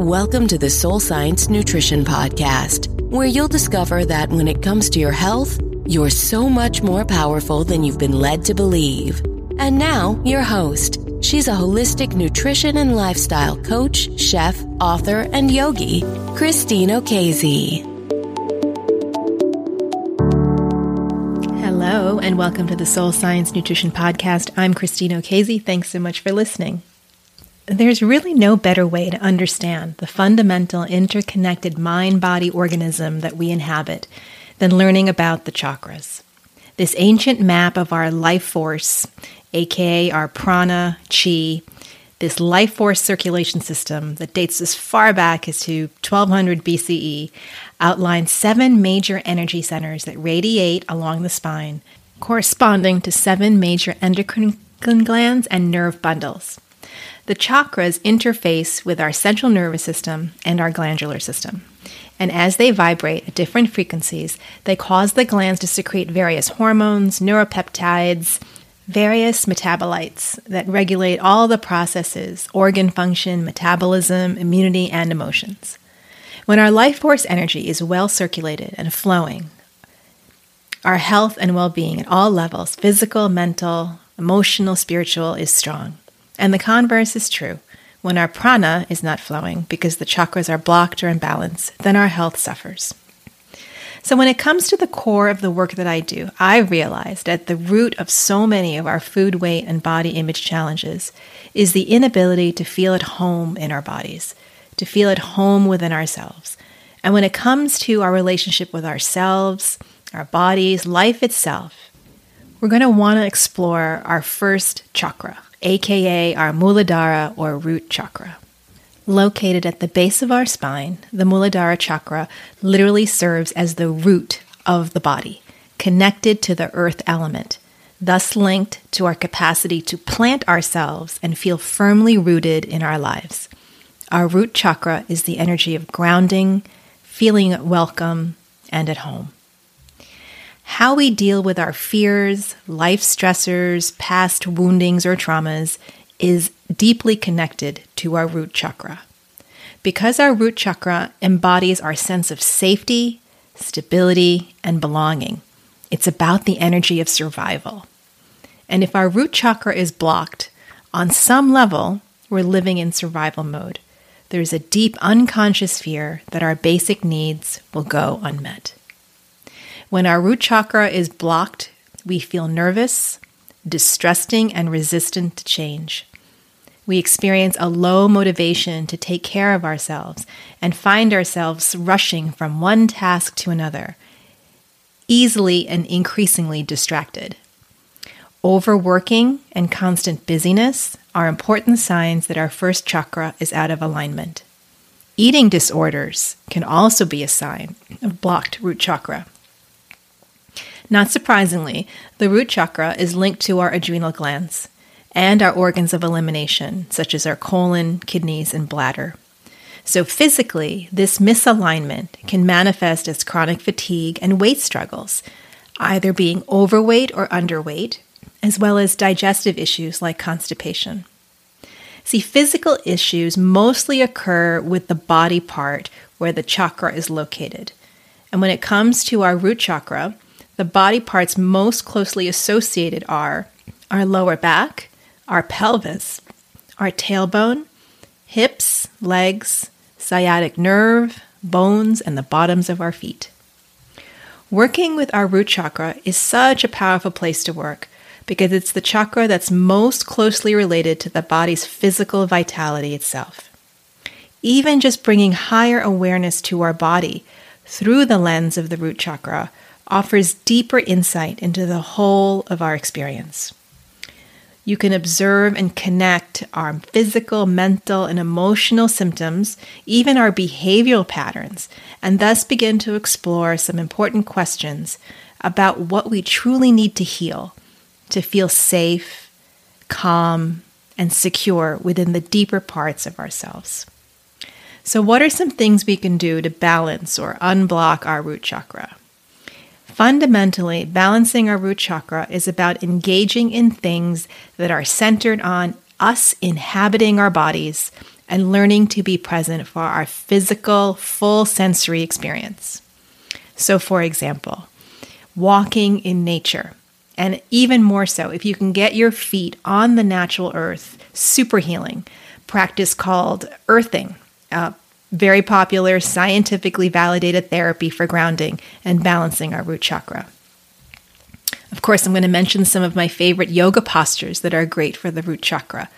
Welcome to the Soul Science Nutrition Podcast, where you'll discover that when it comes to your health, you're so much more powerful than you've been led to believe. And now, your host. She's a holistic nutrition and lifestyle coach, chef, author, and yogi, Christine Okezie. Hello, and welcome to the Soul Science Nutrition Podcast. I'm Christine Okezie. Thanks so much for listening. There's really no better way to understand the fundamental interconnected mind body organism that we inhabit than learning about the chakras. This ancient map of our life force, aka our prana, chi, this life force circulation system that dates as far back as to 1200 BCE, outlines seven major energy centers that radiate along the spine, corresponding to seven major endocrine glands and nerve bundles. The chakras interface with our central nervous system and our glandular system. And as they vibrate at different frequencies, they cause the glands to secrete various hormones, neuropeptides, various metabolites that regulate all the processes organ function, metabolism, immunity, and emotions. When our life force energy is well circulated and flowing, our health and well being at all levels physical, mental, emotional, spiritual is strong. And the converse is true. When our prana is not flowing because the chakras are blocked or imbalanced, then our health suffers. So, when it comes to the core of the work that I do, I realized at the root of so many of our food weight and body image challenges is the inability to feel at home in our bodies, to feel at home within ourselves. And when it comes to our relationship with ourselves, our bodies, life itself, we're going to want to explore our first chakra, aka our Muladhara or root chakra. Located at the base of our spine, the Muladhara chakra literally serves as the root of the body, connected to the earth element, thus linked to our capacity to plant ourselves and feel firmly rooted in our lives. Our root chakra is the energy of grounding, feeling welcome, and at home. How we deal with our fears, life stressors, past woundings, or traumas is deeply connected to our root chakra. Because our root chakra embodies our sense of safety, stability, and belonging, it's about the energy of survival. And if our root chakra is blocked, on some level, we're living in survival mode. There's a deep unconscious fear that our basic needs will go unmet. When our root chakra is blocked, we feel nervous, distrusting, and resistant to change. We experience a low motivation to take care of ourselves and find ourselves rushing from one task to another, easily and increasingly distracted. Overworking and constant busyness are important signs that our first chakra is out of alignment. Eating disorders can also be a sign of blocked root chakra. Not surprisingly, the root chakra is linked to our adrenal glands and our organs of elimination, such as our colon, kidneys, and bladder. So, physically, this misalignment can manifest as chronic fatigue and weight struggles, either being overweight or underweight, as well as digestive issues like constipation. See, physical issues mostly occur with the body part where the chakra is located. And when it comes to our root chakra, the body parts most closely associated are our lower back, our pelvis, our tailbone, hips, legs, sciatic nerve, bones, and the bottoms of our feet. Working with our root chakra is such a powerful place to work because it's the chakra that's most closely related to the body's physical vitality itself. Even just bringing higher awareness to our body through the lens of the root chakra offers deeper insight into the whole of our experience. You can observe and connect our physical, mental, and emotional symptoms, even our behavioral patterns, and thus begin to explore some important questions about what we truly need to heal to feel safe, calm, and secure within the deeper parts of ourselves. So, what are some things we can do to balance or unblock our root chakra? Fundamentally, balancing our root chakra is about engaging in things that are centered on us inhabiting our bodies and learning to be present for our physical, full sensory experience. So, for example, walking in nature, and even more so, if you can get your feet on the natural earth, super healing practice called earthing, a very popular, scientifically validated therapy for grounding and balancing our root chakra. Of course, I'm going to mention some of my favorite yoga postures that are great for the root chakra.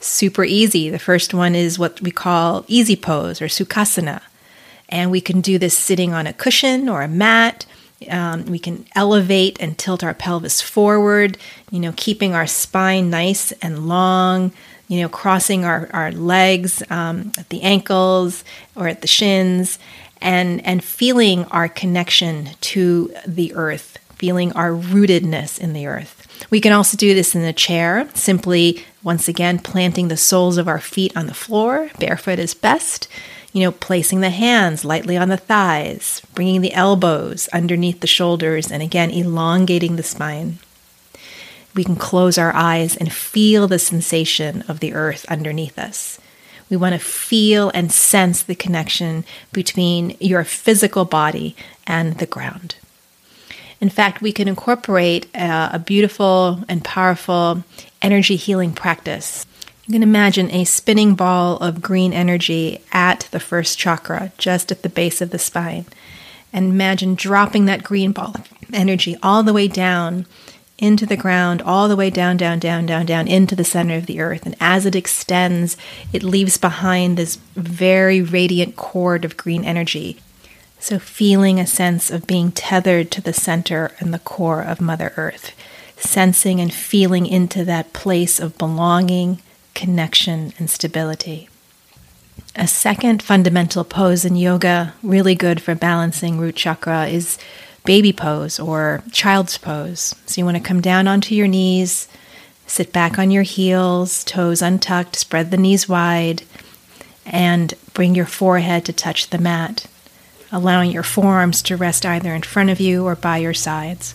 Super easy. The first one is what we call easy pose or sukhasana. And we can do this sitting on a cushion or a mat. Um, we can elevate and tilt our pelvis forward, you know, keeping our spine nice and long, you know, crossing our, our legs um, at the ankles or at the shins, and, and feeling our connection to the earth, feeling our rootedness in the earth. We can also do this in a chair, simply, once again, planting the soles of our feet on the floor, barefoot is best you know, placing the hands lightly on the thighs, bringing the elbows underneath the shoulders, and again, elongating the spine. We can close our eyes and feel the sensation of the earth underneath us. We want to feel and sense the connection between your physical body and the ground. In fact, we can incorporate a, a beautiful and powerful energy healing practice you can imagine a spinning ball of green energy at the first chakra, just at the base of the spine. And imagine dropping that green ball of energy all the way down into the ground, all the way down, down, down, down, down into the center of the earth. And as it extends, it leaves behind this very radiant cord of green energy. So, feeling a sense of being tethered to the center and the core of Mother Earth, sensing and feeling into that place of belonging connection, and stability. A second fundamental pose in yoga, really good for balancing root chakra, is baby pose or child's pose. So you want to come down onto your knees, sit back on your heels, toes untucked, spread the knees wide, and bring your forehead to touch the mat, allowing your forearms to rest either in front of you or by your sides.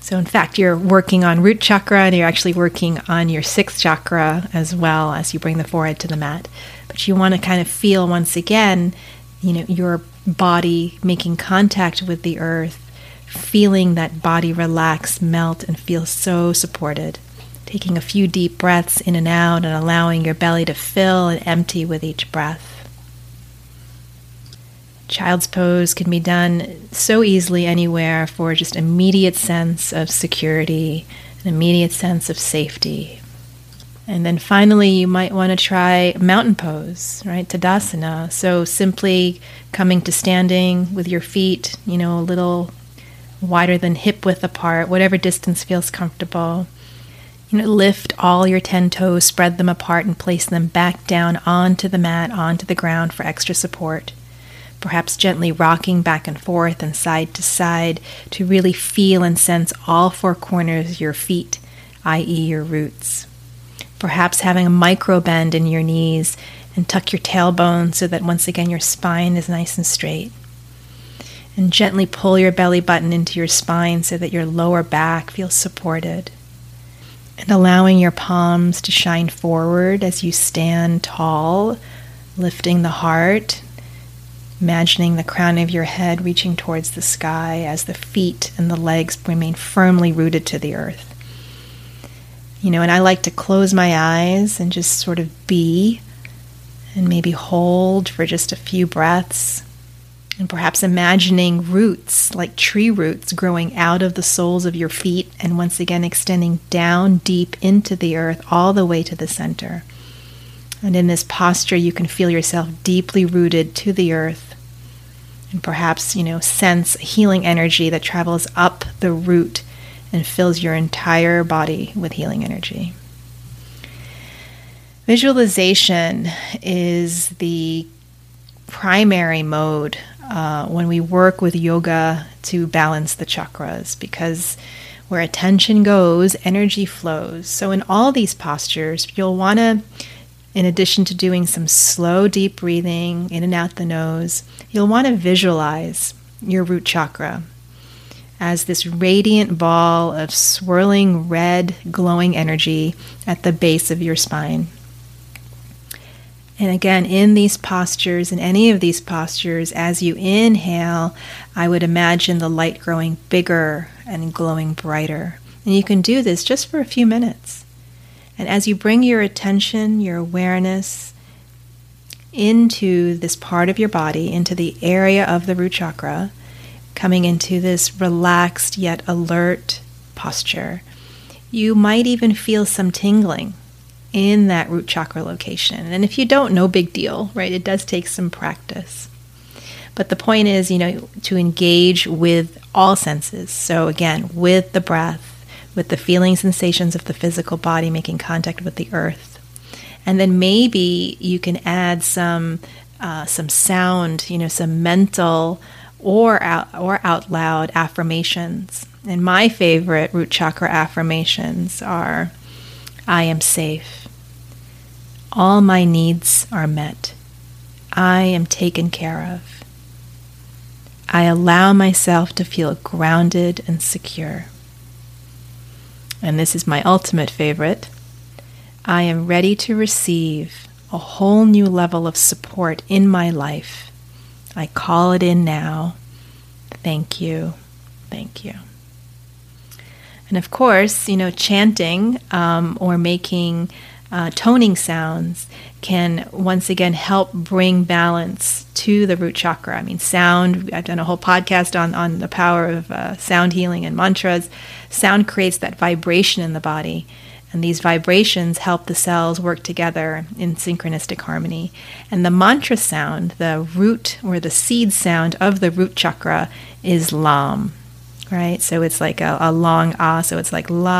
So, in fact, you're working on root chakra and you're actually working on your sixth chakra as well as you bring the forehead to the mat. But you want to kind of feel once again, you know, your body making contact with the earth, feeling that body relax, melt, and feel so supported. Taking a few deep breaths in and out and allowing your belly to fill and empty with each breath. Child's pose can be done so easily anywhere for just immediate sense of security, an immediate sense of safety. And then finally, you might want to try mountain pose, right? Tadasana. So simply coming to standing with your feet, you know, a little wider than hip width apart, whatever distance feels comfortable. You know, lift all your 10 toes, spread them apart, and place them back down onto the mat, onto the ground for extra support perhaps gently rocking back and forth and side to side to really feel and sense all four corners of your feet, i.e., your roots. Perhaps having a micro bend in your knees and tuck your tailbone so that once again your spine is nice and straight. And gently pull your belly button into your spine so that your lower back feels supported. And allowing your palms to shine forward as you stand tall, lifting the heart imagining the crown of your head reaching towards the sky as the feet and the legs remain firmly rooted to the earth. You know, and I like to close my eyes and just sort of be and maybe hold for just a few breaths. And perhaps imagining roots, like tree roots, growing out of the soles of your feet and once again extending down deep into the earth all the way to the center. And in this posture, you can feel yourself deeply rooted to the earth and perhaps, you know, sense healing energy that travels up the root and fills your entire body with healing energy. Visualization is the primary mode uh, when we work with yoga to balance the chakras because where attention goes, energy flows. So, in all these postures, you'll want to in addition to doing some slow, deep breathing in and out the nose, you'll want to visualize your root chakra as this radiant ball of swirling red, glowing energy at the base of your spine. And again, in these postures, in any of these postures, as you inhale, I would imagine the light growing bigger and glowing brighter. And you can do this just for a few minutes. And as you bring your attention, your awareness into this part of your body, into the area of the root chakra, coming into this relaxed yet alert posture, you might even feel some tingling in that root chakra location. And if you don't, no big deal, right? It does take some practice. But the point is, you know, to engage with all senses. So again, with the breath, with the feeling sensations of the physical body making contact with the earth. And then maybe you can add some uh, some sound, you know, some mental or out or out loud affirmations. And my favorite root chakra affirmations are I am safe. All my needs are met. I am taken care of. I allow myself to feel grounded and secure. And this is my ultimate favorite. I am ready to receive a whole new level of support in my life. I call it in now. Thank you. Thank you. And of course, you know, chanting um, or making uh, toning sounds can once again help bring balance to the root chakra. I mean, sound, I've done a whole podcast on, on the power of uh, sound healing and mantras. Sound creates that vibration in the body. And these vibrations help the cells work together in synchronistic harmony. And the mantra sound, the root or the seed sound of the root chakra, is Lam right? So it's like a, a long ah, so it's like lam.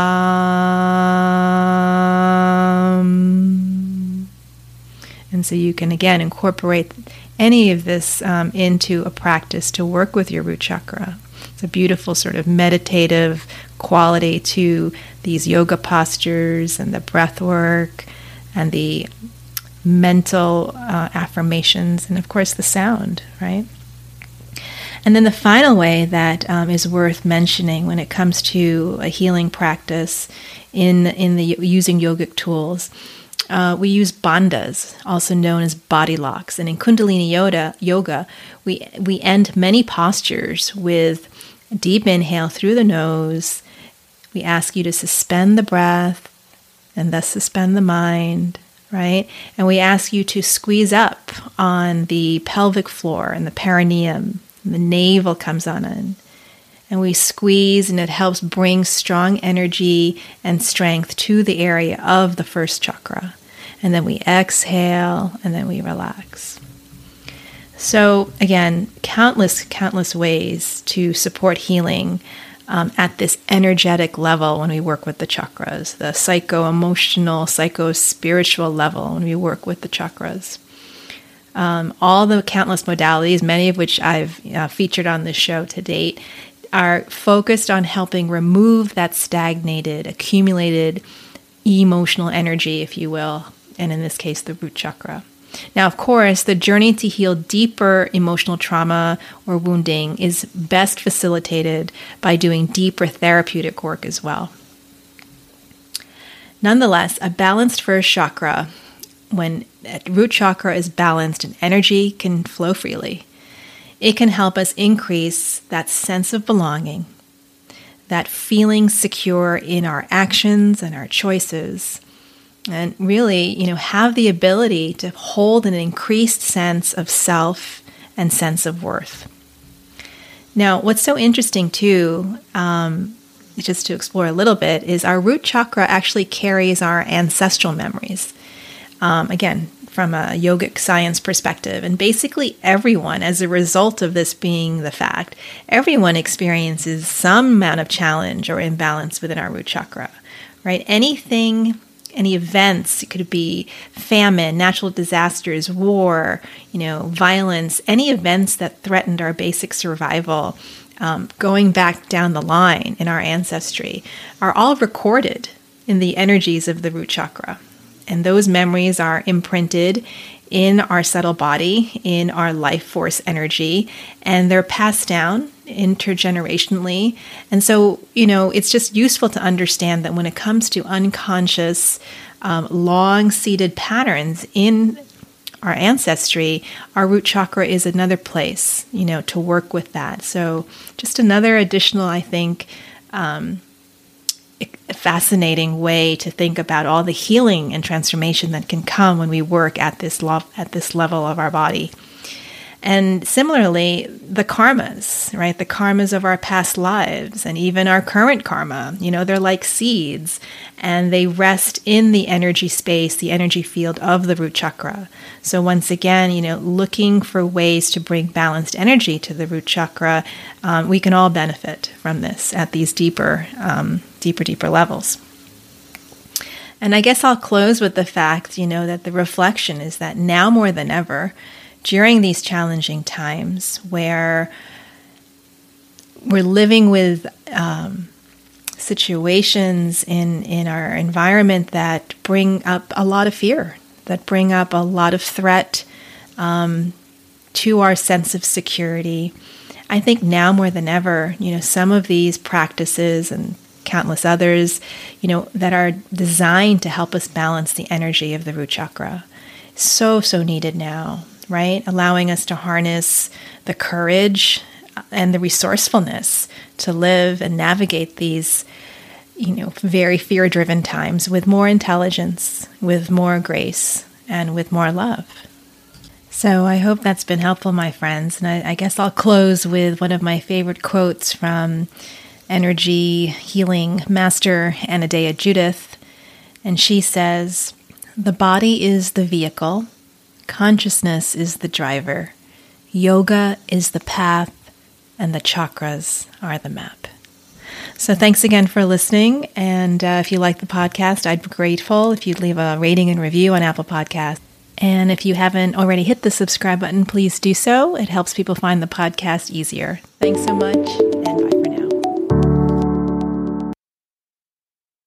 And so you can again incorporate any of this um, into a practice to work with your root chakra. It's a beautiful sort of meditative quality to these yoga postures and the breath work and the mental uh, affirmations and of course the sound, right? And then the final way that um, is worth mentioning when it comes to a healing practice in in the using yogic tools, uh, we use bandhas, also known as body locks. And in Kundalini yoga, yoga, we we end many postures with deep inhale through the nose. We ask you to suspend the breath and thus suspend the mind right? And we ask you to squeeze up on the pelvic floor and the perineum And the navel comes on in. And we squeeze, and it helps bring strong energy and strength to the area of the first chakra. And then we exhale, and then we relax. So, again, countless, countless ways to support healing um, at this energetic level when we work with the chakras, the psycho emotional, psycho spiritual level when we work with the chakras. Um, all the countless modalities, many of which I've uh, featured on this show to date, are focused on helping remove that stagnated, accumulated emotional energy, if you will, and in this case, the root chakra. Now, of course, the journey to heal deeper emotional trauma or wounding is best facilitated by doing deeper therapeutic work as well. Nonetheless, a balanced first chakra when uh, root chakra is balanced and energy can flow freely, it can help us increase that sense of belonging, that feeling secure in our actions and our choices, and really, you know, have the ability to hold an increased sense of self and sense of worth. Now, what's so interesting too, um, just to explore a little bit, is our root chakra actually carries our ancestral memories. Um, again, from a yogic science perspective. And basically, everyone, as a result of this being the fact, everyone experiences some amount of challenge or imbalance within our root chakra, right? Anything, any events, it could be famine, natural disasters, war, you know, violence, any events that threatened our basic survival. Um, going back down the line in our ancestry are all recorded in the energies of the root chakra. And those memories are imprinted in our subtle body, in our life force energy, and they're passed down intergenerationally. And so, you know, it's just useful to understand that when it comes to unconscious, um, long seated patterns in our ancestry, our root chakra is another place, you know, to work with that. So, just another additional, I think, um, fascinating way to think about all the healing and transformation that can come when we work at this lo- at this level of our body. And similarly, the karmas, right? The karmas of our past lives and even our current karma, you know, they're like seeds and they rest in the energy space, the energy field of the root chakra. So, once again, you know, looking for ways to bring balanced energy to the root chakra, um, we can all benefit from this at these deeper, um, deeper, deeper levels. And I guess I'll close with the fact, you know, that the reflection is that now more than ever, during these challenging times where we're living with um, situations in, in our environment that bring up a lot of fear, that bring up a lot of threat um, to our sense of security. I think now more than ever, you know, some of these practices and countless others, you know, that are designed to help us balance the energy of the root chakra. So, so needed now right? Allowing us to harness the courage uh, and the resourcefulness to live and navigate these, you know, very fear driven times with more intelligence, with more grace, and with more love. So I hope that's been helpful, my friends. And I, I guess I'll close with one of my favorite quotes from energy healing master Anodea Judith. And she says, The body is the vehicle Consciousness is the driver, yoga is the path, and the chakras are the map. So, thanks again for listening. And uh, if you like the podcast, I'd be grateful if you'd leave a rating and review on Apple Podcasts. And if you haven't already hit the subscribe button, please do so. It helps people find the podcast easier. Thanks so much